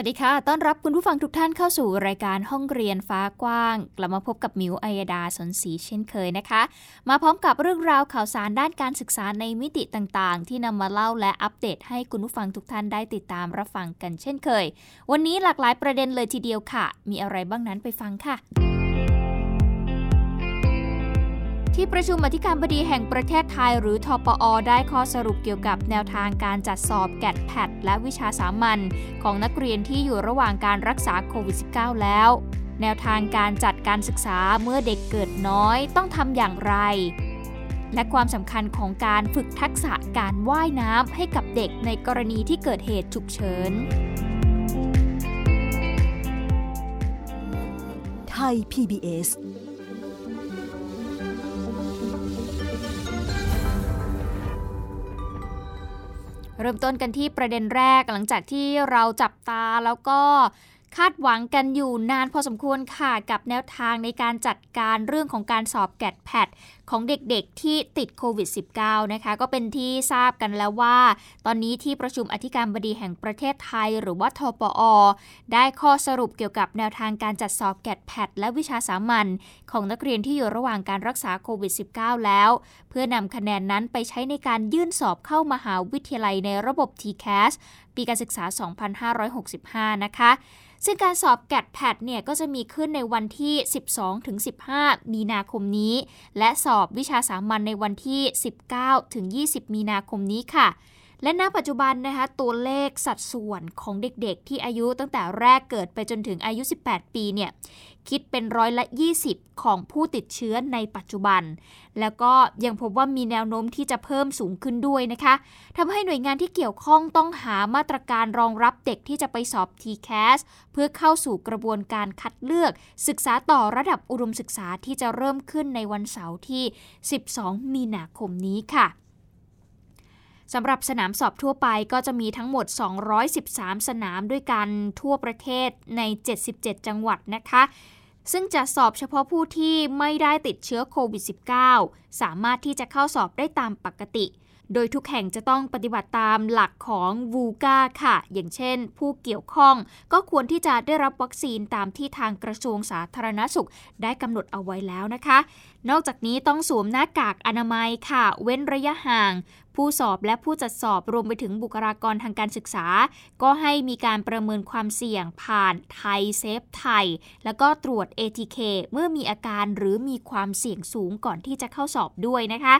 วัสดีค่ะ ต้อนรับคุณผู้ฟังทุกท่านเข้าสู่รายการห้องเรียนฟ้ากว้าง กลับมาพบกับมิวอัยดาสนศรีเช่นเคยนะคะ มาพร้อมกับเรื่องราวข่าวสารด้านการศึกษาในมิติต่างๆ ที่นำมาเล่าและอัปเดตให้คุณผู้ฟังทุกท่านได้ติดตามรับฟังกันเช่นเคย วันนี้หลากหลายประเด็นเลยทีเดียวค่ะ มีอะไรบ้างนั้นไปฟังค่ะ ที่ประชุมอธิการบดีแห่งประเทศไทยหรือทปอ ได้ข้อสรุปเกี่ยวกับแนวทางการจัดสอบแกดแพดและวิชาสามัญของนักเรียนที่อยู่ระหว่างการรักษาโควิด -19 แล้ว แนวทางการจัดการศึกษาเมื่อเด็กเกิดน้อยต้องทำอย่างไร และความสำคัญของการฝึกทักษะการว่ายน้ำให้กับเด็กในกรณีที่เกิดเหตุฉุกเฉินไทย PBS เริ่มต้นกันที่ประเด็นแรกหลังจากที่เราจับตาแล้วก็คาดหวังกันอยู่นานพอสมควรค่ะกับแนวทางในการจัดการเรื่องของการสอบแกดแพด ของเด็กๆที่ติดโควิด -19 นะคะ ก็เป็นที่ทราบกันแล้วว่า ตอนนี้ที่ประชุมอธิการบดีแห่งประเทศไทย หรือว่าทปอ ได้ข้อสรุปเกี่ยวกับแนวทางการจัดสอบแกดแพดและวิชาสามัญของนักเรียนที่อยู่ระหว่างการรักษาโควิด -19 แล้ว เพื่อนำคะแนนนั้นไปใช้ในการยื่นสอบเข้ามหาวิทยาลัยในระบบ TCAS ปีการศึกษา 2565 นะคะ ซึ่งการสอบแกดแพดเนี่ยก็จะมีขึ้นในวันที่ 12-15 มีนาคมนี้ และสอบวิชาสามัญในวันที่ 19-20 มีนาคมนี้ค่ะ และณปัจจุบันนะคะตัวเลขสัดส่วนของเด็กๆ ที่อายุตั้งแต่แรกเกิดไปจนถึงอายุ 18 ปีเนี่ย คิดเป็นร้อยละ 20 ของผู้ติดเชื้อในปัจจุบัน แล้วก็ยังพบว่ามีแนวโน้มที่จะเพิ่มสูงขึ้นด้วยนะคะทำให้หน่วยงานที่เกี่ยวข้องต้องหามาตรการรองรับเด็กที่จะไปสอบ TCAS เพื่อเข้าสู่กระบวนการคัดเลือก ศึกษาต่อระดับอุดมศึกษาที่จะเริ่มขึ้นในวันเสาร์ที่ 12 มีนาคมนี้ค่ะ สำหรับสนามสอบทั่วไปก็จะมีทั้งหมด 213 สนามด้วยกันทั่วประเทศใน 77 จังหวัดนะคะ ซึ่งจะสอบเฉพาะผู้ที่ไม่ได้ติดเชื้อโควิด -19 สามารถที่จะเข้าสอบได้ตามปกติ โดยทุกแห่งจะต้องปฏิบัติตามหลักของวูกาค่ะ อย่างเช่น ผู้เกี่ยวข้องก็ควรที่จะได้รับวัคซีนตามที่ทางกระทรวงสาธารณสุขได้กำหนดเอาไว้แล้วนะคะ นอกจากนี้ต้องสวมหน้ากากอนามัยค่ะ เว้นระยะห่าง ผู้สอบและผู้จัดสอบรวมไปถึงบุคลากรทางการศึกษา ก็ให้มีการประเมินความเสี่ยงผ่านไทยเซฟไทย แล้วก็ตรวจ ATK เมื่อมีอาการหรือมีความเสี่ยงสูงก่อนที่จะเข้าสอบด้วยนะคะ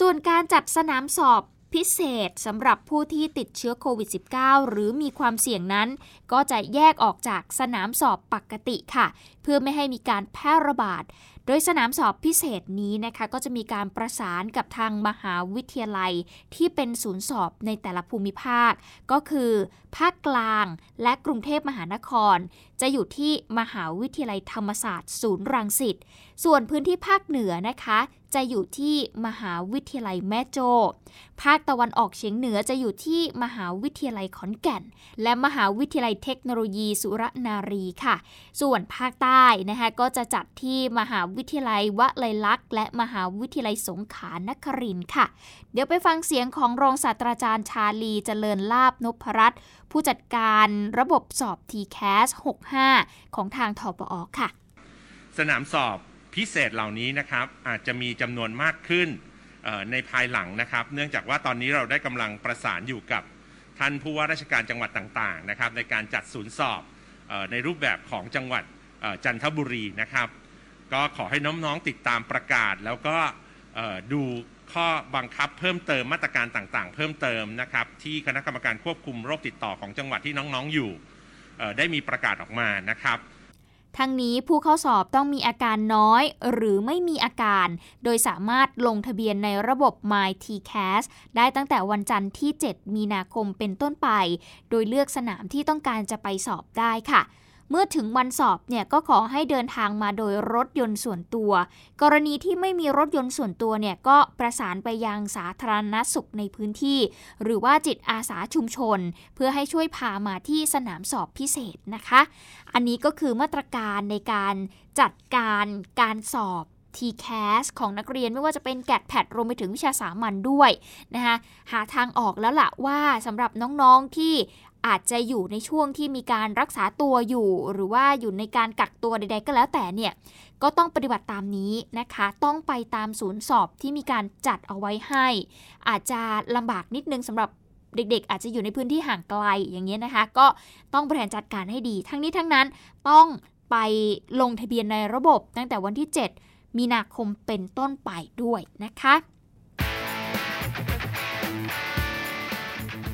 ส่วนการจัดสนามสอบพิเศษสำหรับผู้ที่ติดเชื้อโควิด -19 หรือมีความเสี่ยงนั้น ก็จะแยกออกจากสนามสอบปกติค่ะ เพื่อไม่ให้มีการแพร่ระบาด โดยสนามสอบพิเศษนี้นะคะก็จะมีการประสานกับทางมหาวิทยาลัยที่เป็นศูนย์สอบในแต่ละภูมิภาค ก็คือ ภาคกลางและกรุงเทพมหานคร จะอยู่ที่มหาวิทยาลัยธรรมศาสตร์ ศูนย์รังสิต ส่วนพื้นที่ภาคเหนือนะคะ จะอยู่ที่มหาวิทยาลัยแม่โจ ภาคตะวันออกเฉียงเหนือจะอยู่ที่มหาวิทยาลัยขอนแก่น และมหาวิทยาลัยเทคโนโลยีสุรนารีค่ะ ส่วนภาคใต้นะคะก็จะจัดที่มหาวิทยาลัยวะลัยลักษณ์และมหาวิทยาลัยสงขลานครินทร์ค่ะ เดี๋ยวไปฟังเสียงของรองศาสตราจารย์ชาลีเจริญลาบนพรัตน์ผู้จัดการระบบสอบ t c a s 6 5 ของทางทปอค่ะ สนามสอบพิเศษเหล่านี้นะครับอาจจะมีจำนวนมากขึ้นในภายหลังนะครับ เนื่องจากว่าตอนนี้เราได้กำลังประสานอยู่กับท่านผู้ว่าราชการจังหวัดต่างๆนะครับ ในการจัดศูนย์สอบในรูปแบบของจังหวัดจันทบุรีนะครับ ก็ขอให้น้องๆติดตามประกาศ แล้วก็ดูข้อบังคับเพิ่มเติมมาตรการต่างๆ เพิ่มเติมนะครับ ที่คณะกรรมการควบคุมโรคติดต่อของจังหวัดที่น้องๆอยู่ ได้มีประกาศออกมานะครับทั้งนี้ผู้เข้าสอบต้องมีอาการน้อยหรือไม่มีอาการ โดยสามารถลงทะเบียนในระบบ My TCAS ได้ตั้งแต่วันจันทร์ที่ 7 มีนาคมเป็นต้นไป โดยเลือกสนามที่ต้องการจะไปสอบได้ค่ะ เมื่อถึงวันสอบเนี่ยก็ขอให้เดินทางมาโดยรถยนต์ส่วนตัว กรณีที่ไม่มีรถยนต์ส่วนตัวเนี่ยก็ประสานไปยังสาธารณสุขในพื้นที่ หรือว่าจิตอาสาชุมชน เพื่อให้ช่วยพามาที่สนามสอบพิเศษนะคะ อันนี้ก็คือมาตรการในการจัดการการสอบ TCAS ของนักเรียนไม่ว่าจะเป็นแกดแพดรวมไปถึงวิชาสามัญด้วยนะคะหาทางออกแล้วล่ะว่าสำหรับน้องๆที่ อาจจะอยู่ในช่วงที่มีการรักษาตัวอยู่ หรือว่าอยู่ในการกักตัวใด ๆ ก็แล้วแต่เนี่ยก็ต้องปฏิบัติตามนี้นะคะ ต้องไปตามศูนย์สอบที่มีการจัดเอาไว้ให้ อาจจะลำบากนิดนึงสำหรับเด็กๆ อาจจะอยู่ในพื้นที่ห่างไกลอย่างเงี้ยนะคะ ก็ต้องบริหารจัดการให้ดี ทั้งนี้ทั้งนั้นต้องไปลงทะเบียนในระบบตั้งแต่วันที่ 7 มีนาคมเป็นต้นไปด้วยนะคะ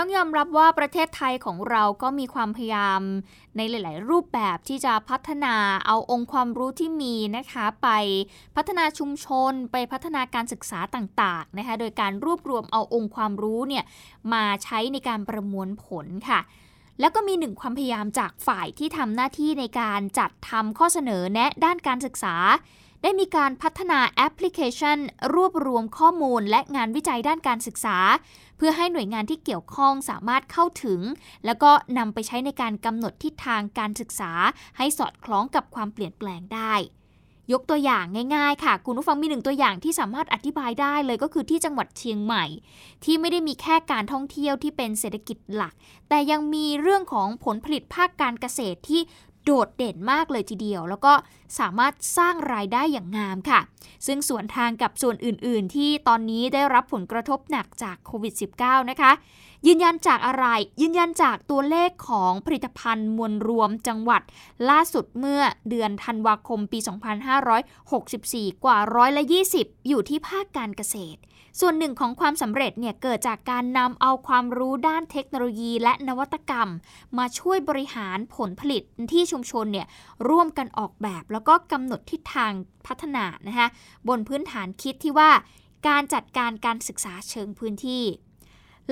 ต้องยอมรับว่าประเทศไทยของเราก็มีความพยายามในหลาย ๆ รูปแบบที่จะพัฒนาเอาองค์ความรู้ที่มีนะคะ ไปพัฒนาชุมชนไปพัฒนาการศึกษาต่าง ๆ นะคะ โดยการรวบรวมเอาองค์ความรู้เนี่ยมาใช้ในการประมวลผลค่ะแล้วก็มีหนึ่งความพยายามจากฝ่ายที่ทำหน้าที่ในการจัดทำข้อเสนอแนะด้านการศึกษา ได้มีการพัฒนาแอปพลิเคชัน รวบรวมข้อมูลและงานวิจัยด้านการศึกษา เพื่อให้หน่วยงานที่เกี่ยวข้องสามารถเข้าถึง แล้วก็นำไปใช้ในการกำหนดทิศทางการศึกษา ให้สอดคล้องกับความเปลี่ยนแปลงได้ ยกตัวอย่างง่าย ๆ ค่ะ คุณผู้ฟังมีหนึ่งตัวอย่างที่สามารถอธิบายได้เลยก็คือที่จังหวัดเชียงใหม่ ที่ไม่ได้มีแค่การท่องเที่ยวที่เป็นเศรษฐกิจหลัก แต่ยังมีเรื่องของผลผลิตภาคการเกษตรที่โดดเด่นมากเลยทีเดียว แล้วก็ สามารถสร้างรายได้อย่างงามค่ะ ซึ่งส่วนทางกับส่วนอื่น ๆ ที่ตอนนี้ได้รับผลกระทบหนักจากโควิด -19 นะคะ ยืนยันจากอะไร ยืนยันจากตัวเลขของผลิตภัณฑ์มวลรวมจังหวัด ล่าสุดเมื่อเดือนธันวาคมปี 2564 กว่าร้อยละ20 อยู่ที่ภาคการเกษตร ส่วนหนึ่งของความสำเร็จเนี่ยเกิดจากการนำเอาความรู้ด้านเทคโนโลยีและนวัตกรรม มาช่วยบริหารผลผลิตที่ชุมชนเนี่ยร่วมกันออกแบบแล้วแล้วก็กำหนดทิศทางพัฒนานะคะบนพื้นฐานคิดที่ว่าการจัดการการศึกษาเชิงพื้นที่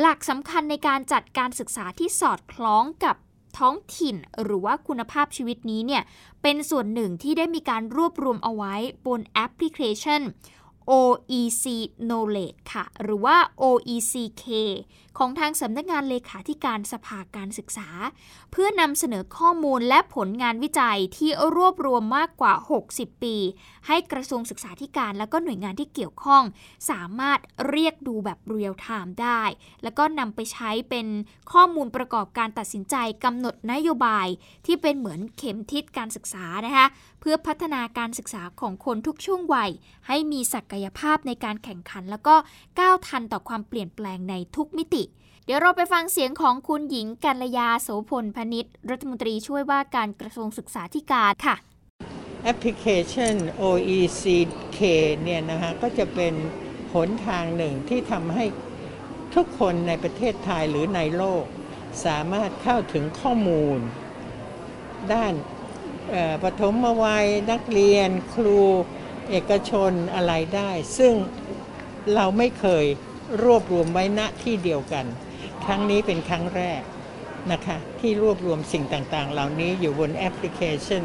หลักสำคัญในการจัดการศึกษาที่สอดคล้องกับท้องถิ่นหรือว่าคุณภาพชีวิตนี้เนี่ย เป็นส่วนหนึ่งที่ได้มีการรวบรวมเอาไว้บนแอปพลิเคชัน OEC Knowledge ค่ะ หรือว่า OECK ของทางสำนักงานเลขาธิการสภาการศึกษา เพื่อนำเสนอข้อมูลและผลงานวิจัยที่รวบรวมมากกว่า 60 ปี ให้กระทรวงศึกษาธิการ และก็หน่วยงานที่เกี่ยวข้อง สามารถเรียกดูแบบเรียลไทม์ได้ แล้วก็นำไปใช้เป็นข้อมูลประกอบการตัดสินใจกำหนดนโยบาย ที่เป็นเหมือนเข็มทิศการศึกษานะคะเพื่อพัฒนาการศึกษาของคนทุกช่วงวัย ให้มีศักยภาพในการแข่งขัน แล้วก็ก้าวทันต่อความเปลี่ยนแปลงในทุกมิติ เดี๋ยวเราไปฟังเสียงของคุณหญิงกัลยาโสพลพนิษฐ์รัฐมนตรีช่วยว่าการกระทรวงศึกษาธิการค่ะแอปพลิเคชัน OECK เนี่ยนะคะก็จะเป็นหนทางหนึ่งที่ทำให้ทุกคนในประเทศไทยหรือในโลก สามารถเข้าถึงข้อมูล ด้านปฐมวัยนักเรียนครูเอกชนอะไรได้ ซึ่งเราไม่เคยรวบรวมไว้ณที่เดียวกัน ครั้งนี้เป็นครั้งแรกนะคะที่รวบรวมสิ่งต่างๆ เหล่านี้อยู่บนแอปพลิเคชัน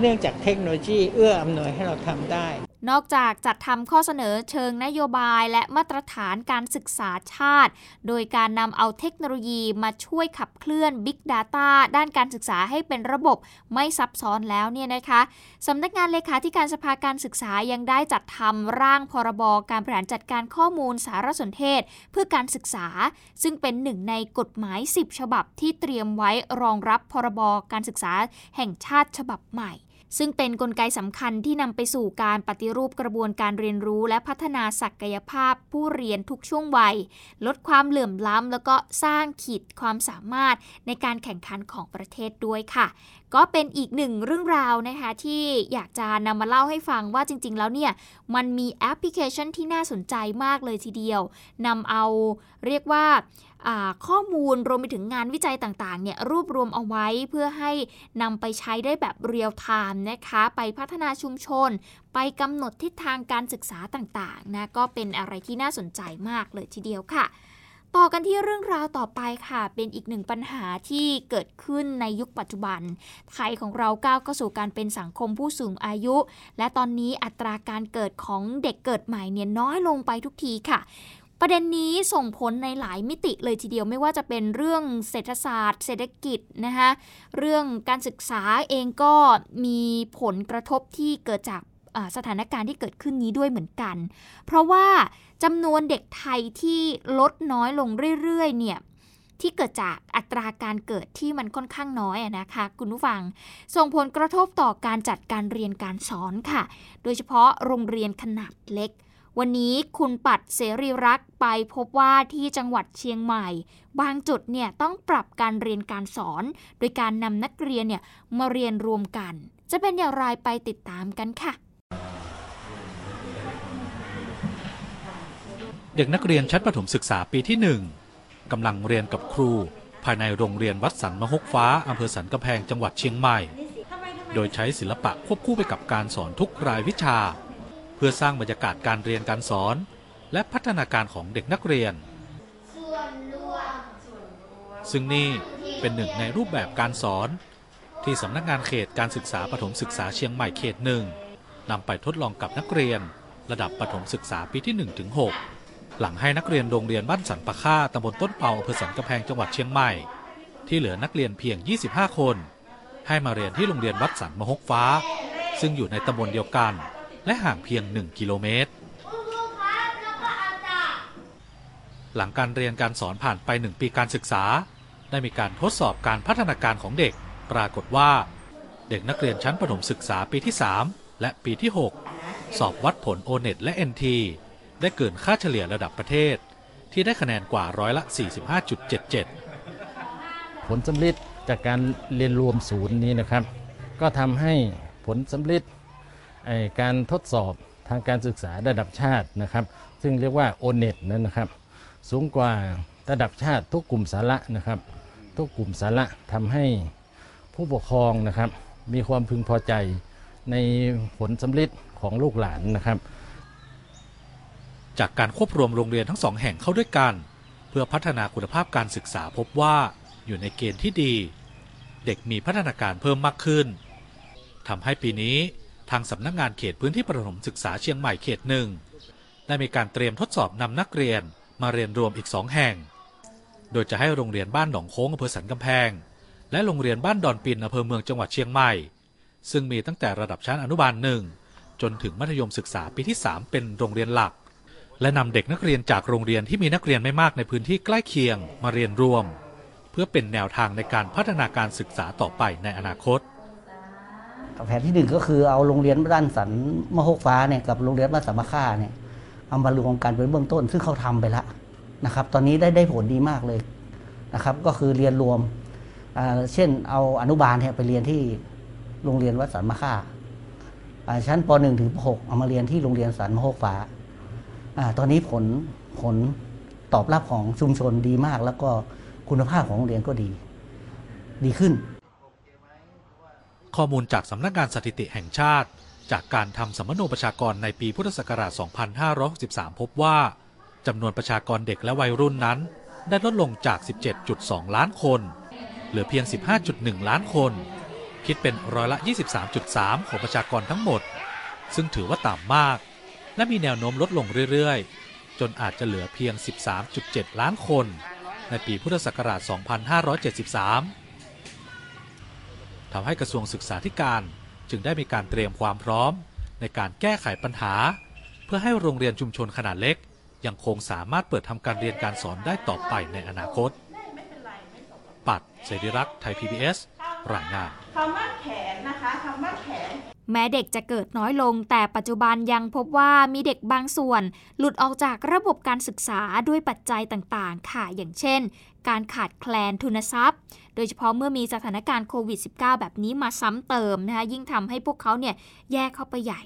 เนื่องจากเทคโนโลยีเอื้ออำนวยให้เราทำได้ นอกจากจัดทำข้อเสนอเชิงนโยบายและมาตรฐานการศึกษาชาติ โดยการนำเอาเทคโนโลยีมาช่วยขับเคลื่อน Big Data ด้านการศึกษาให้เป็นระบบไม่ซับซ้อนแล้วเนี่ยนะคะสำนักงานเลขาธิการสภาการศึกษายังได้จัดทำร่างพรบการบริหารจัดการข้อมูลสารสนเทศ เพื่อการศึกษา ซึ่งเป็นหนึ่งในกฎหมาย 10 ฉบับที่เตรียมไว้รองรับพรบการศึกษาแห่งชาติฉบับใหม่ ซึ่งเป็นนกลไกสำคัญที่นำไปสู่การปฏิรูปกระบวนการเรียนรู้ และพัฒนาศักยภาพผู้เรียนทุกช่วงวัย ลดความเหลื่อมล้ำ แล้วก็สร้างขีดความสามารถในการแข่งขันของประเทศด้วยค่ะ ก็เป็นอีกหนึ่งเรื่องราวนะคะ ที่อยากจะนำมาเล่าให้ฟังว่าจริง ๆ แล้วเนี่ย มันมีแอปพลิเคชันที่น่าสนใจมากเลยทีเดียวนำเอาเรียกว่า ข้อมูลรวมไปถึงงานวิจัยต่างๆเนี่ยรวบรวมเอาไว้เพื่อให้นำไปใช้ได้แบบเรียลไทม์นะคะไปพัฒนาชุมชน ไปกำหนดทิศทางการศึกษาต่างๆนะก็เป็นอะไรที่น่าสนใจมากเลยทีเดียวค่ะต่อกันที่เรื่องราวต่อไปค่ะ เป็นอีกหนึ่งปัญหาที่เกิดขึ้นในยุคปัจจุบัน ไทยของเราก้าวเข้าสู่การเป็นสังคมผู้สูงอายุ และตอนนี้อัตราการเกิดของเด็กเกิดใหม่เนี่ยน้อยลงไปทุกทีค่ะ ประเด็นนี้ส่งผลในหลายมิติเลยทีเดียวไม่ว่าจะเป็นเรื่องเศรษฐศาสตร์ เศรษฐกิจนะคะเรื่องการศึกษาเองก็มีผลกระทบที่เกิดจากสถานการณ์ที่เกิดขึ้นนี้ด้วยเหมือนกัน เพราะว่าจำนวนเด็กไทยที่ลดน้อยลงเรื่อยๆเนี่ยที่เกิดจากอัตราการเกิดที่มันค่อนข้างน้อยนะคะคุณผู้ฟัง ส่งผลกระทบต่อการจัดการเรียนการสอนค่ะ โดยเฉพาะโรงเรียนขนาดเล็ก วันนี้คุณปัดเสรีรักไปพบว่าที่จังหวัดเชียงใหม่ บางจุดเนี่ยต้องปรับการเรียนการสอน โดยการนำนักเรียนเนี่ยมาเรียนรวมกัน จะเป็นอย่างไรไปติดตามกันค่ะ เด็กนักเรียนชั้นประถมศึกษาปีที่หนึ่งกำลังเรียนกับครู ภายในโรงเรียนวัดสันมหกฟ้าอำเภอสันกำแพงจังหวัดเชียงใหม่ โดยใช้ศิลปะควบคู่ไปกับการสอนทุกรายวิชา เพื่อสร้างบรรยากาศการเรียนการสอน และพัฒนาการของเด็กนักเรียน ซึ่งนี่เป็นหนึ่งในรูปแบบการสอน ที่สำนักงานเขตการศึกษาปฐมศึกษาเชียงใหม่เขตหนึ่งนำไปทดลองกับนักเรียน ระดับปฐมศึกษาปีที่1ถึง6หลังให้นักเรียนโรงเรียนบ้านสันปะค่าตำบลต้นเปาอำเภอสันกำแพงจังหวัดเชียงใหม่ ที่เหลือนักเรียนเพียง 25 คน ให้มาเรียนที่โรงเรียนวัดสันมหกฟ้า ซึ่งอยู่ในตำบลเดียวกัน และห่างเพียง 1 กิโลเมตร หลังการเรียนการสอนผ่านไป 1 ปีการศึกษา ได้มีการทดสอบการพัฒนาการของเด็ก ปรากฏว่า เด็กนักเรียนชั้นประถมศึกษาปีที่ 3 และปีที่ 6 สอบวัดผลโอเน็ตและ NT ได้เกินค่าเฉลี่ยระดับประเทศ ที่ได้คะแนนกว่าร้อยละ 45.77 ผลสำลิดจากการเรียนรวมศูนย์นี้นะครับ ก็ทำให้ผลสำลิด การทดสอบทางการศึกษาระดับชาตินะครับ ซึ่งเรียกว่าโอเน็ตนั้นนะครับ สูงกว่าระดับชาติทุกกลุ่มสาระนะครับ ทุกกลุ่มสาระทำให้ผู้ปกครองนะครับ มีความพึงพอใจในผลสำลิดของลูกหลานนะครับ จากการควบรวมโรงเรียนทั้งสองแห่งเข้าด้วยกัน เพื่อพัฒนาคุณภาพการศึกษาพบว่าอยู่ในเกณฑ์ที่ดี เด็กมีพัฒนาการเพิ่มมากขึ้นทำให้ปีนี้างสำนักงงานเขตพื้นที่ประถมศึกษาเชียงใหม่เขตหนึ่งได้มีการเตรียมทดสอบนำนักเรียนมาเรียนรวมอีกสองแห่ง โดยจะให้โรงเรียนบ้านหนองโค้งอำเภอสันกำแพง และโรงเรียนบ้านดอนปินอำเภอเมืองจังหวัดเชียงใหม่ ซึ่งมีตั้งแต่ระดับชั้นอนุบาลหนึ่งจนถึงมัธยมศึกษาปีที่ 3 เป็นโรงเรียนหลัก และนำเด็กนักเรียนจากโรงเรียนที่มีนักเรียนไม่มากในพื้นที่ใกล้เคียงมาเรียนรวม เพื่อเป็นแนวทางในการพัฒนาการศึกษาต่อไปในอนาคต แผนที่หนึ่งก็คือเอาโรงเรียนบ้านสันมโหกฟ้าเนี่ยกับโรงเรียนบ้านสามาค่าเนี่ยเอามารวมกันเป็นเบื้องต้น ซึ่งเขาทำไปแล้วนะครับ ตอนนี้ได้ได้ผลดีมากเลยนะครับ ก็คือเรียนรวม เช่นเอาอนุบาลเนี่ยไปเรียนที่โรงเรียนวัดสันมาค่าชั้นป .1 ถึงป .6 เอามาเรียนที่โรงเรียนสันมโหกฟ้าตอนนี้ผลผลตอบรับของชุมชนดีมาก แล้วก็คุณภาพของโรงเรียนก็ดี ดีขึ้น ข้อมูลจากสำนักงานสถิติแห่งชาติ จากการทำสมโนประชากรในปีพุทธศักราช 2563 พบว่าจำนวนประชากรเด็กและวัยรุ่นนั้น ได้ลดลงจาก 17.2 ล้านคน เหลือเพียง 15.1 ล้านคน คิดเป็นร้อยละ 23.3 ของประชากรทั้งหมด ซึ่งถือว่าต่ำมาก และมีแนวโน้มลดลงเรื่อยๆ จนอาจจะเหลือเพียง 13.7 ล้านคน ในปีพุทธศักราช 2573 ทำให้กระทรวงศึกษาธิการจึงได้มีการเตรียมความพร้อม ในการแก้ไขปัญหา เพื่อให้โรงเรียนชุมชนขนาดเล็ก ยังคงสามารถเปิดทำการเรียนการสอนได้ต่อไปในอนาคต ปัดเสรีรักษ์ไทย PBS รายงานคำว่าแขนนะคะคำว่าแขนแม้เด็กจะเกิดน้อยลง แต่ปัจจุบันยังพบว่ามีเด็กบางส่วน หลุดออกจากระบบการศึกษาด้วยปัจจัยต่างๆ ค่ะ อย่างเช่น การขาดแคลนทุนทรัพย์ โดยเฉพาะเมื่อมีสถานการณ์โควิด -19 แบบนี้มาซ้ำเติมนะคะยิ่งทำให้พวกเขาเนี่ยแยกเข้าไปใหญ่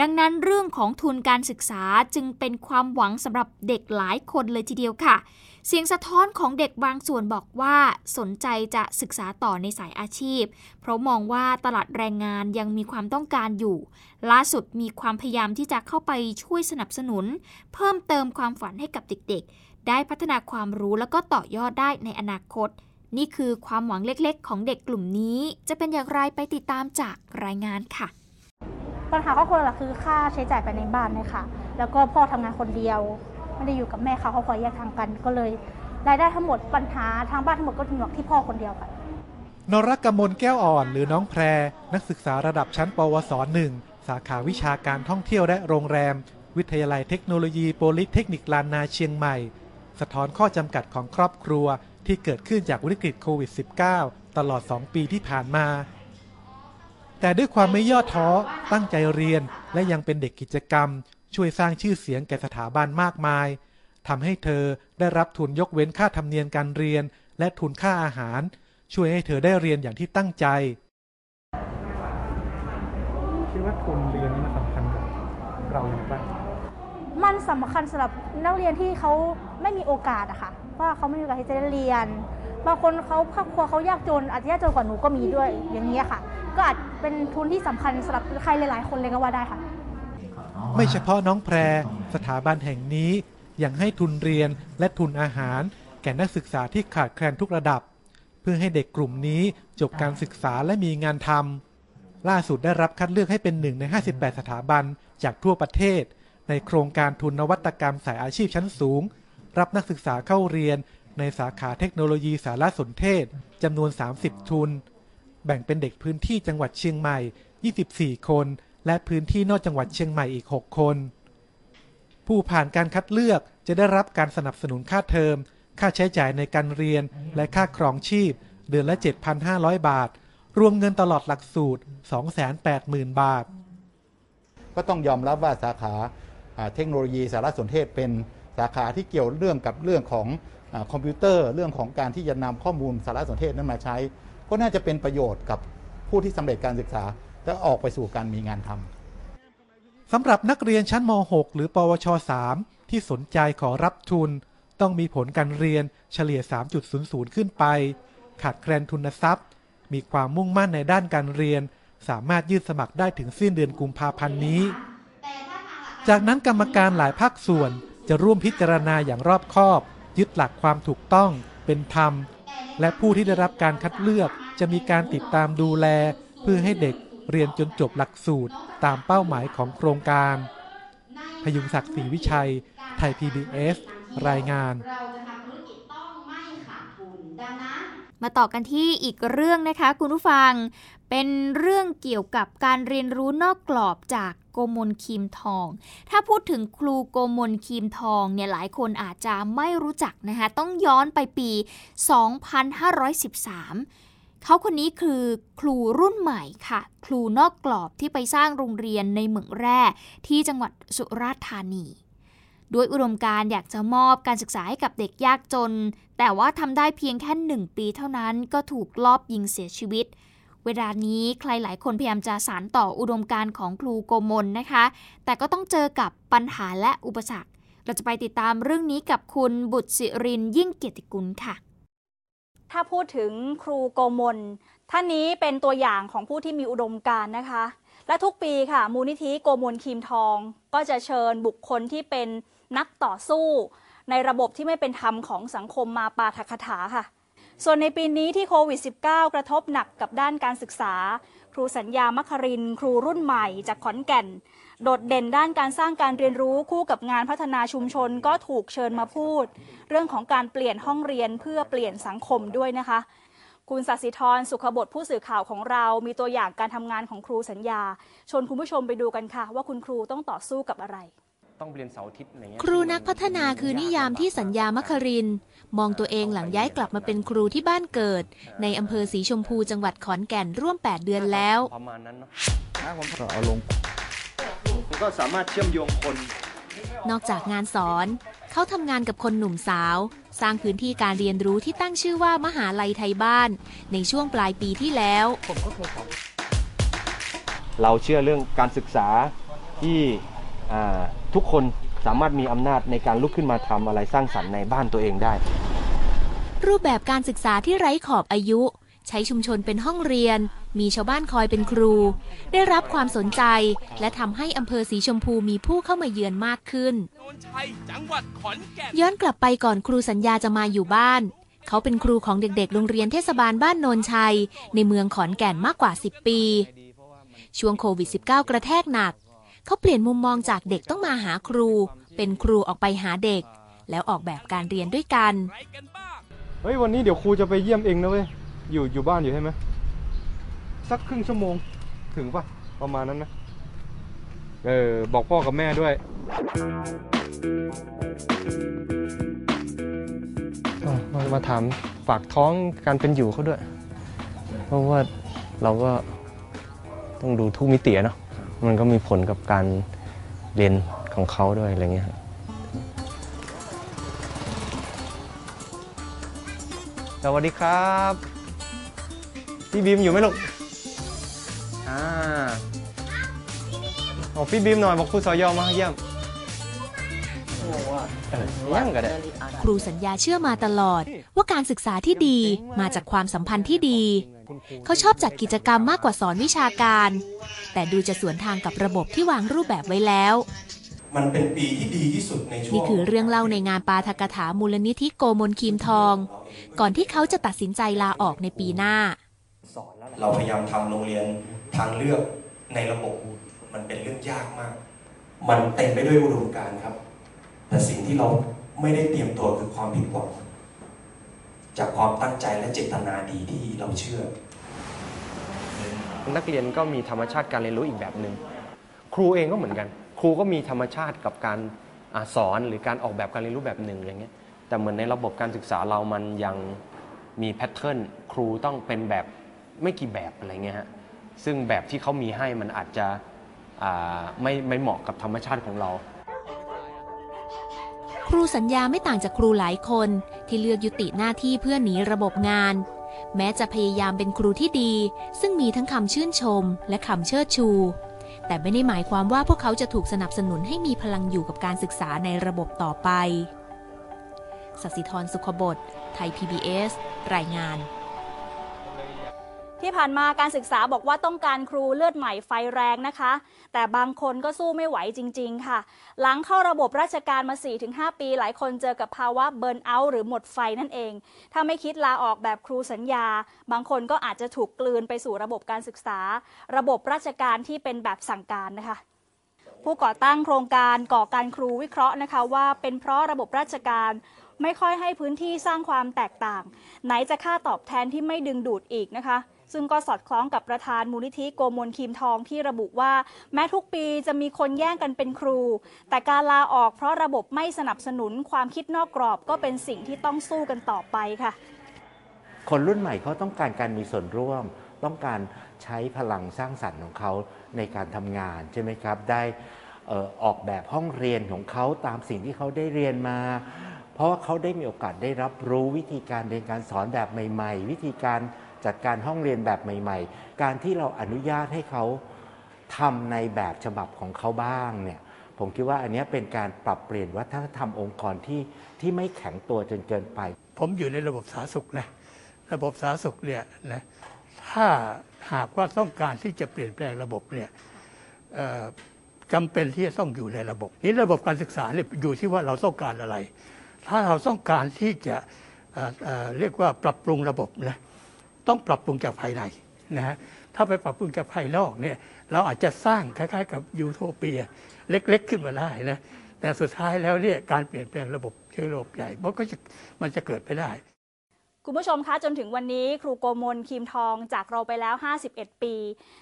ดังนั้นเรื่องของทุนการศึกษาจึงเป็นความหวังสำหรับเด็กหลายคนเลยทีเดียวค่ะ เสียงสะท้อนของเด็กบางส่วนบอกว่าสนใจจะศึกษาต่อในสายอาชีพ เพราะมองว่าตลาดแรงงานยังมีความต้องการอยู่ ล่าสุดมีความพยายามที่จะเข้าไปช่วยสนับสนุน เพิ่มเติมความฝันให้กับเด็กๆได้พัฒนาความรู้แล้วก็ต่อยอดได้ในอนาคต นี่คือความหวังเล็กๆ ของเด็กกลุ่มนี้ จะเป็นอย่างไรไปติดตามจากรายงานค่ะ ปัญหาครอบครัวหลักคือค่าใช้จ่ายภายในบ้านเนี่ยค่ะ แล้วก็พ่อทำงานคนเดียว ไม่ได้อยู่กับแม่เขาเขาคอยแยกทางกันก็เลย รายได้ทั้งหมดปัญหาทางบ้านทั้งหมดก็ถึงหนวกที่พ่อคนเดียวค่ะนรกมลแก้วอ่อนหรือน้องแพร นักศึกษาระดับชั้น ปวสหนึ่งสาขาวิชาการท่องเที่ยวและโรงแรม วิทยาลัยเทคโนโลยีโปลิเทคนิคลานนาเชียงใหม่ สะท้อนข้อจำกัดของครอบครัว ที่เกิดขึ้นจากวิกฤตโควิด -19 ตลอด 2 ปีที่ผ่านมา แต่ด้วยความไม่ย่อท้อตั้งใจเรียนและยังเป็นเด็กกิจกรรม ช่วยสร้างชื่อเสียงแก่สถาบันมากมายทำให้เธอได้รับทุนยกเว้นค่าธรรมเนียมการเรียน และทุนค่าอาหาร ช่วยให้เธอได้เรียนอย่างที่ตั้งใจคิดว่าทุนเรียนนี้มันสำคัญกับเราอย่างไรบ้างมันสำคัญสำหรับนักเรียนที่เขาไม่มีโอกาสอะค่ะ ว่าเขาไม่มีโอกาสที่จะได้เรียน บางคนเขาครอบครัวเขายากจนอาจจะยากจนกว่าหนูก็มีด้วยอย่างนี้ยค่ะ ก็อาจเป็นทุนที่สำคัญสำหรับใครหลาย ๆ คนเลยก็ว่าได้ค่ะ ไม่เฉพาะน้องแพรสถาบันแห่งนี้ยังให้ทุนเรียนและทุนอาหาร แก่นักศึกษาที่ขาดแคลนทุกระดับ เพื่อให้เด็กกลุ่มนี้จบการศึกษาและมีงานทำล่าสุดได้รับคัดเลือกให้เป็นหนึ่งใน 58 สถาบันจากทั่วประเทศ ในโครงการทุนนวัตกรรมสายอาชีพชั้นสูง รับนักศึกษาเข้าเรียน ในสาขาเทคโนโลยีสารสนเทศจำนวน 30 ทุน แบ่งเป็นเด็กพื้นที่จังหวัดเชียงใหม่ 24 คน และพื้นที่นอกจังหวัดเชียงใหม่อีก 6 คน ผู้ผ่านการคัดเลือกจะได้รับการสนับสนุนค่าเทอม ค่าใช้จ่ายในการเรียน และค่าครองชีพ เดือนละ 7,500 บาท รวมเงินตลอดหลักสูตร 280,000 บาท ก็ต้องยอมรับว่าสาขาอ่าเทคโนโลยีสารสนเทศเป็น สาขาที่เกี่ยวเรื่องกับเรื่องของอคอมพิวเตอร์ เรื่องของการที่จะนำข้อมูลสารสนเทศนั้นมาใช้ ก็น่าจะเป็นประโยชน์กับผู้ที่สำเร็จการศึกษาและออกไปสู่การมีงานทำสำหรับนักเรียนชั้นม .6 หรือ ปวช 3 ที่สนใจขอรับทุน ต้องมีผลการเรียนเฉลี่ย 3.00 ขึ้นไป ขาดแคลนทุนทรัพย์ มีความมุ่งมั่นในด้านการเรียน สามารถยื่นสมัครได้ถึงสิ้นเดือนกุมภาพันธ์นี้ จากนั้นกรรมการหลายภาคส่วน จะร่วมพิจารณาอย่างรอบคอบ ยึดหลักความถูกต้องเป็นธรรม และผู้ที่ได้รับการคัดเลือกจะมีการติดตามดูแล เพื่อให้เด็กเรียนจนจบหลักสูตรตามเป้าหมายของโครงการ พยุงศักดิ์ศรีวิชัย ไทย PBS รายงานมาต่อกันที่อีกเรื่องนะคะคุณผู้ฟัง เป็นเรื่องเกี่ยวกับการเรียนรู้นอกกรอบจาก กมลคีมทอง ถ้าพูดถึงครูโกมลคีมทองเนี่ยหลายคนอาจจะไม่รู้จักนะคะต้องย้อนไปปี 2513เขาคนนี้คือครูรุ่นใหม่ค่ะ ครูนอกกรอบที่ไปสร้างโรงเรียนในเหมืองแร่ที่จังหวัดสุราษฎร์ธานีด้วยอุดมการอยากจะมอบการศึกษาให้กับเด็กยากจน แต่ว่าทำได้เพียงแค่หนึ่งปีเท่านั้นก็ถูกลอบยิงเสียชีวิต เวลานี้ใครหลายคนพยายามจะสานต่ออุดมการของครูโกมลนะคะ แต่ก็ต้องเจอกับปัญหาและอุปสรรค เราจะไปติดตามเรื่องนี้กับคุณบุตรศิรินยิ่งเกียรติกุลค่ะ ถ้าพูดถึงครูโกมลท่านนี้เป็นตัวอย่างของผู้ที่มีอุดมการนะคะ และทุกปีค่ะ มูลนิธิโกมลคีมทอง ก็จะเชิญบุคคลที่เป็นนักต่อสู้ ในระบบที่ไม่เป็นธรรมของสังคมมาปาฐกถาค่ะ ส่วนในปีนี้ที่โควิด -19 กระทบหนักกับด้านการศึกษา ครูสัญญามัคริน ครูรุ่นใหม่จากขอนแก่น โดดเด่นด้านการสร้างการเรียนรู้คู่กับงานพัฒนาชุมชนก็ถูกเชิญมาพูด เรื่องของการเปลี่ยนห้องเรียนเพื่อเปลี่ยนสังคมด้วยนะคะ คุณสัสิธรสุขบดผู้สื่อข่าวของเรา มีตัวอย่างการทำงานของครูสัญญา ชวนคุณผู้ชมไปดูกันค่ะ ว่าคุณครูต้องต่อสู้กับอะไร ต้องเรียนเสาร์อาทิตย์อะไรเงี้ยครูนักพัฒนาคือนิยามที่สัญญามัคครินทร์มองตัวเองหลังย้ายกลับมาเป็นครูที่บ้านเกิด ในอำเภอสีชมพูจังหวัดขอนแก่นร่วม 8 เดือนแล้ว ประมาณนั้นเนาะผมเอาลงก็สามารถเชื่อมโยงคนนอกจากงานสอน เขาทำงานกับคนหนุ่มสาว สร้างพื้นที่การเรียนรู้ที่ตั้งชื่อว่ามหาลัยไทยบ้าน ในช่วงปลายปีที่แล้ว เราเชื่อเรื่องการศึกษาที่อ่าทุกคนสามารถมีอำนาจในการลุกขึ้นมาทำอะไรสร้างสรรค์ในบ้านตัวเองได้ รูปแบบการศึกษาที่ไร้ขอบอายุ ใช้ชุมชนเป็นห้องเรียน มีชาวบ้านคอยเป็นครู ได้รับความสนใจ และทำให้อำเภอสีชมพูมีผู้เข้ามาเยือนมากขึ้น ย้อนกลับไปก่อนครูสัญญาจะมาอยู่บ้าน เขาเป็นครูของเด็กๆ โรงเรียนเทศบาลบ้านโนนชัย ในเมืองขอนแก่นมากกว่า 10 ปี ช่วงโควิด -19 กระแทกหนัก เขาเปลี่ยนมุมมองจากเด็กต้องมาหาครู เป็นครูออกไปหาเด็ก แล้วออกแบบการเรียนด้วยกัน เฮ้ยวันนี้เดี๋ยวครูจะไปเยี่ยมเองนะเว้ย อยู่อยู่บ้านอยู่ใช่ไหมสักครึ่งชั่วโมงถึงปะประมาณนั้นนะ เออ บอกพ่อกับแม่ด้วยมามาถามฝากท้องการเป็นอยู่เขาด้วย เพราะว่าเราก็ต้องดูทุกมิติอะเนาะ มันก็มีผลกับการเรียนของเขาด้วยอะไรเงี้ยสวัสดีครับ พี่บีมอยู่ไหมลูกอ่าบอกพี่บีมหน่อยบอกครูสอยอมาเยี่ยมเออเยี่ยมก็ได้ ครูสัญญาเชื่อมาตลอด ว่าการศึกษาที่ดีมาจากความสัมพันธ์ที่ดี เขาชอบจัดกิจกรรมมากกว่าสอนวิชาการ แต่ดูจะสวนทางกับระบบที่วางรูปแบบไว้แล้วมันเป็นปีที่ดีที่สุดในช่วงนี่คือเรื่องเล่าในงานปาทกถามูลนิธิโกมลคีมทอง ก่อนที่เขาจะตัดสินใจลาออกในปีหน้า เราพยายามทำโรงเรียนทางเลือกในระบบ มันเป็นเรื่องยากมาก มันเต็มไปด้วยอุดมการณ์ครับ แต่สิ่งที่เรา ไม่ได้เตรียมตัวคือความผิดหวังจากความตั้งใจและเจตนาดีที่เราเชื่อ นักเรียนก็มีธรรมชาติการเรียนรู้อีกแบบหนึ่งครูเองก็เหมือนกัน ครูก็มีธรรมชาติกับการอสอนหรือการออกแบบการเรียนรู้แบบหนึ่งอย่างเงี้ยแต่เหมือนในระบบการศึกษาเรามันยังมีแพทเทิร์นครูต้องเป็นแบบไม่กี่แบบอะไรเงี้ยฮะซึ่งแบบที่เขามีให้มันอาจจะไม่ไม่เหมาะกับธรรมชาติของเรา ครูสัญญาไม่ต่างจากครูหลายคนที่เลือกยุติหน้าที่เพื่อหนีระบบงาน แม้จะพยายามเป็นครูที่ดี ซึ่งมีทั้งคำชื่นชม และคำเชิดชู แต่ไม่ได้หมายความว่าพวกเขาจะถูกสนับสนุนให้มีพลังอยู่กับการศึกษาในระบบต่อไปสัสิธรสุขบดไทย PBS รายงาน ที่ผ่านมาการศึกษาบอกว่าต้องการครูเลือดใหม่ไฟแรงนะคะ แต่บางคนก็สู้ไม่ไหวจริง ๆ ค่ะ หลังเข้าระบบราชการมา 4-5 ปี หลายคนเจอกับภาวะเบิร์นเอาท์หรือหมดไฟนั่นเอง ถ้าไม่คิดลาออกแบบครูสัญญา บางคนก็อาจจะถูกกลืนไปสู่ระบบการศึกษา ระบบราชการที่เป็นแบบสั่งการนะคะผู้ก่อตั้งโครงการก่อการครูวิเคราะห์นะคะว่าเป็นเพราะระบบราชการไม่ค่อยให้พื้นที่สร้างความแตกต่าง ไหนจะค่าตอบแทนที่ไม่ดึงดูดอีกนะคะ ซึ่งก็สอดคล้องกับประธานมูลนิธิโกมลคีมทองที่ระบุว่า แม้ทุกปีจะมีคนแย่งกันเป็นครู แต่การลาออกเพราะระบบไม่สนับสนุนความคิดนอกกรอบก็เป็นสิ่งที่ต้องสู้กันต่อไปค่ะ คนรุ่นใหม่เขาต้องการการมีส่วนร่วม ต้องการใช้พลังสร้างสรรค์ของเขาในการทำงานใช่ไหมครับได้เอ่อออกแบบห้องเรียนของเขาตามสิ่งที่เขาได้เรียนมา เพราะว่าเขาได้มีโอกาสได้รับรู้วิธีการเรียนการสอนแบบใหม่ ๆ วิธีการ จัดการห้องเรียนแบบใหม่ ๆ การที่เราอนุญาตให้เขาทำในแบบฉบับของเขาบ้างเนี่ยผมคิดว่าอันนี้เป็นการปรับเปลี่ยนวัฒนธรรมองค์กรที่ที่ไม่แข็งตัวจนเกินไป ผมอยู่ในระบบสาธารณสุขนะระบบสาธารณสุขเนี่ยนะถ้าหากว่าต้องการที่จะเปลี่ยนแปลงระบบเนี่ยจำเป็นที่จะต้องอยู่ในระบบ นี้ระบบการศึกษาเนี่ยอยู่ที่ว่าเราต้องการอะไร ถ้าเราต้องการที่จะเเอ่อเรียกว่าปรับปรุงระบบนะ ต้องปรับปรุงจากภายในนะฮะถ้าไปปรับปรุงจากภายนอกเนี่ยเราอาจจะสร้างคล้ายๆ กับยูโทเปีย เล็กๆ ขึ้นมาได้นะแต่สุดท้ายแล้วเนี่ยการเปลี่ยนแปลงระบบเชิงระบบใหญ่มันก็จะมันจะเกิดไปได้ คุณผู้ชมคะจนถึงวันนี้ครูโกมลคีมทองจากเราไปแล้ว 51 ปี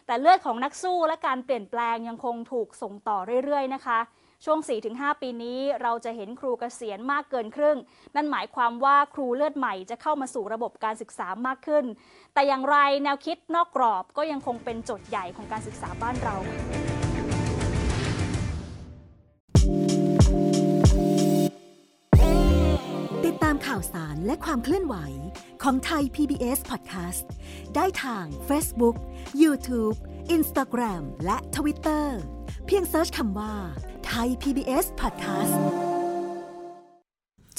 แต่เลือดของนักสู้และการเปลี่ยนแปลงยังคงถูกส่งต่อเรื่อยๆ นะคะ ช่วง 4-5 ปีนี้เราจะเห็นครูเกษียณมากเกินครึ่ง นั่นหมายความว่าครูเลือดใหม่จะเข้ามาสู่ระบบการศึกษามากขึ้น แต่อย่างไรแนวคิดนอกกรอบก็ยังคงเป็นโจทย์ใหญ่ของการศึกษาบ้านเราติดตามข่าวสารและความเคลื่อนไหวของไทย PBS Podcast ได้ทาง Facebook, YouTube, Instagram และ Twitter เพียงเซิร์ชคำว่า ไทย PBS Podcast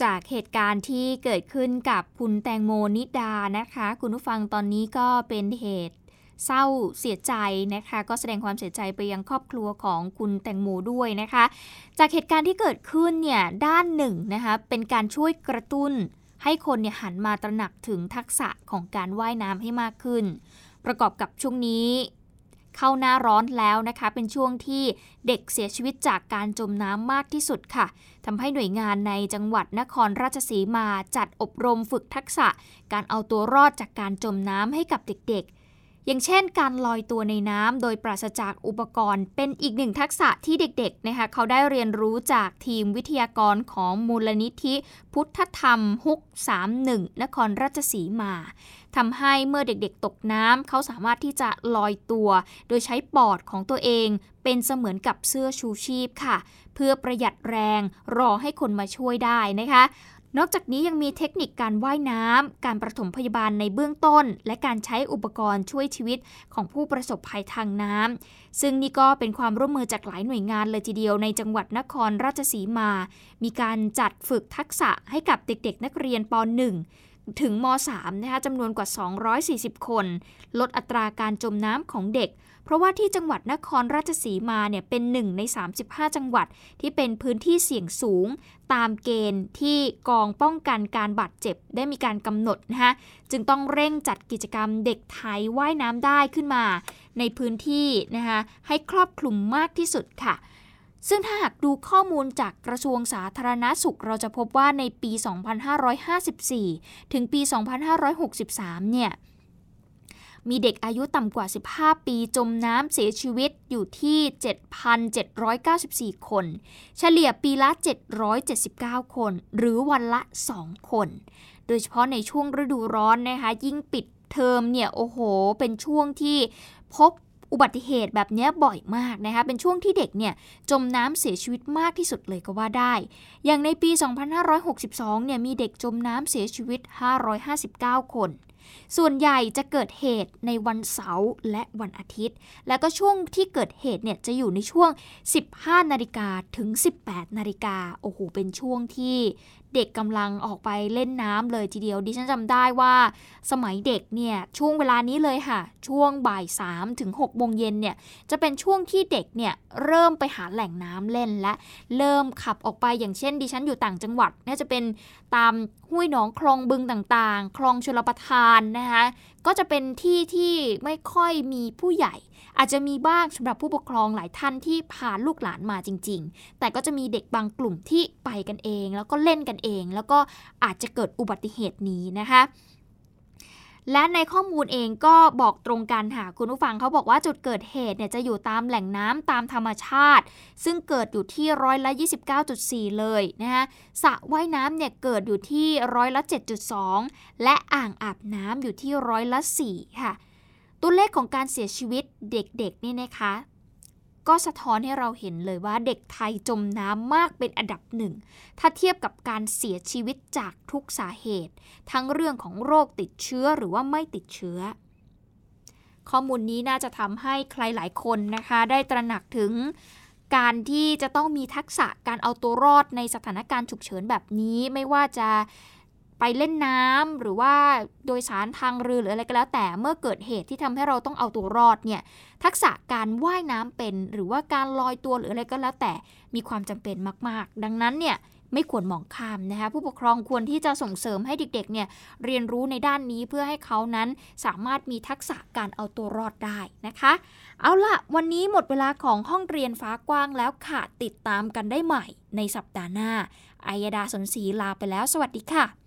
จากเหตุการณ์ที่เกิดขึ้นกับคุณแตงโมนิดานะคะ คุณผู้ฟังตอนนี้ก็เป็นเหตุเศร้าเสียใจนะคะ ก็แสดงความเสียใจไปยังครอบครัวของคุณแตงโมด้วยนะคะ จากเหตุการณ์ที่เกิดขึ้นเนี่ยด้านหนึ่งนะคะเป็นการช่วยกระตุ้น ให้คนเนี่ยหันมาตระหนักถึงทักษะของการว่ายน้ำให้มากขึ้น ประกอบกับช่วงนี้ เข้าหน้าร้อนแล้วนะคะ เป็นช่วงที่เด็กเสียชีวิตจากการจมน้ำมากที่สุดค่ะทำให้หน่วยงานในจังหวัดนครราชสีมาจัดอบรมฝึกทักษะ การเอาตัวรอดจากการจมน้ำให้กับเด็กๆ อย่างเช่น การลอยตัวในน้ำโดยปราศจากอุปกรณ์ เป็นอีกหนึ่งทักษะที่เด็กๆนะคะเขาได้เรียนรู้จากทีมวิทยากรของมูลนิธิพุทธธรรมฮุก 31 นครราชสีมาทำให้เมื่อเด็กๆตกน้ำเขาสามารถที่จะลอยตัว โดยใช้ปอดของตัวเอง เป็นเสมือนกับเสื้อชูชีพค่ะ เพื่อประหยัดแรงรอให้คนมาช่วยได้นะคะ นอกจากนี้ยังมีเทคนิคการว่ายน้ำ การประถมพยาบาลในเบื้องต้น และการใช้อุปกรณ์ช่วยชีวิตของผู้ประสบภัยทางน้ำ ซึ่งนี่ก็เป็นความร่วมมือจากหลายหน่วยงานเลยทีเดียวในจังหวัดนครราชสีมา มีการจัดฝึกทักษะให้กับเด็กๆ นักเรียนป .1 ถึงม .3 นะคะจำนวนกว่า 240 คน ลดอัตราการจมน้ำของเด็ก เพราะว่าที่จังหวัดนครราชสีมาเนี่ยเป็นหนึ่งใน 35 จังหวัดที่เป็นพื้นที่เสี่ยงสูง ตามเกณฑ์ที่กองป้องกันการบาดเจ็บได้มีการกำหนดนะคะจึงต้องเร่งจัดกิจกรรมเด็กไทยว่ายน้ำได้ขึ้นมา ในพื้นที่นะคะให้ครอบคลุมมากที่สุดค่ะซึ่งถ้าหากดูข้อมูลจากกระทรวงสาธารณาสุข เราจะพบว่าในปี 2554 ถึงปี 2563 เนี่ย มีเด็กอายุต่ำกว่า 15 ปีจมน้ำเสียชีวิตอยู่ที่ 7,794 คน เฉลี่ยปีละ 779 คน หรือวันละ 2 คน โดยเฉพาะในช่วงฤดูร้อนนะคะ ยิ่งปิดเทอมเนี่ย โอ้โห เป็นช่วงที่พบอุบัติเหตุแบบนี้บ่อยมากนะคะ เป็นช่วงที่เด็กเนี่ยจมน้ำเสียชีวิตมากที่สุดเลยก็ว่าได้ อย่างในปี 2562 เนี่ยมีเด็กจมน้ำเสียชีวิต 559 คน ส่วนใหญ่จะเกิดเหตุในวันเสาร์และวันอาทิตย์ แล้วก็ช่วงที่เกิดเหตุเนี่ยจะอยู่ในช่วง 15 นาฬิกาถึง 18 นาฬิกาโอ้โหเป็นช่วงที่เด็กกำลังออกไปเล่นน้ำเลยทีเดียว ดิฉันจำได้ว่า สมัยเด็กเนี่ยช่วงเวลานี้เลยค่ะ ช่วงบ่าย3ถึง6โมงเย็นเนี่ยจะเป็นช่วงที่เด็กเนี่ยเริ่มไปหาแหล่งน้ำเล่นและเริ่มขับออกไปอย่างเช่น ดิฉันอยู่ต่างจังหวัดน่าจะเป็นตามห้วยหนองคลองบึงต่างๆ คลองชลประทานนะคะก็จะเป็นที่ที่ไม่ค่อยมีผู้ใหญ่ อาจจะมีบ้างสำหรับผู้ปกครองหลายท่านที่พาลูกหลานมาจริง ๆ แต่ก็จะมีเด็กบางกลุ่มที่ไปกันเอง แล้วก็เล่นกันเอง แล้วก็อาจจะเกิดอุบัติเหตุนี้นะคะและในข้อมูลเองก็บอกตรงกันค่ะคุณผู้ฟังเขาบอกว่าจุดเกิดเหตุเนี่ยจะอยู่ตามแหล่งน้ำตามธรรมชาติ ซึ่งเกิดอยู่ที่ร้อยละ 29.4 เลยนะคะสระว่ายน้ำเนี่ยเกิดอยู่ที่ร้อยละ 7.2 และอ่างอาบน้ำอยู่ที่ร้อยละ 4 ค่ะ ตัวเลขของการเสียชีวิตเด็กๆนี่นะคะ ก็สะท้อนให้เราเห็นเลยว่าเด็กไทยจมน้ำมากเป็นอันดับหนึ่ง ถ้าเทียบกับการเสียชีวิตจากทุกสาเหตุ ทั้งเรื่องของโรคติดเชื้อหรือว่าไม่ติดเชื้อ ข้อมูลนี้น่าจะทำให้ใครหลายคนนะคะ ได้ตระหนักถึงการที่จะต้องมีทักษะการเอาตัวรอดในสถานการณ์ฉุกเฉินแบบนี้ไม่ว่าจะ ไปเล่นน้ำหรือว่าโดยสารทางเรือหรืออะไรก็แล้ว แต่เมื่อเกิดเหตุที่ทำให้เราต้องเอาตัวรอดเนี่ยทักษะการว่ายน้ำเป็น หรือว่าการลอยตัวหรืออะไรก็แล้วแต่มีความจำเป็นมาก ๆ ดังนั้นเนี่ยไม่ควรมองข้ามนะคะผู้ปกครองควรที่จะส่งเสริมให้เด็กๆเนี่ยเรียนรู้ในด้านนี้เพื่อให้เขานั้นสามารถมีทักษะการเอาตัวรอดได้นะคะ เอาล่ะวันนี้หมดเวลาของห้องเรียนฟ้ากว้างแล้วค่ะติดตามกันได้ใหม่ในสัปดาห์หน้า อายดาสนศรีลาไปแล้ว สวัสดีค่ะ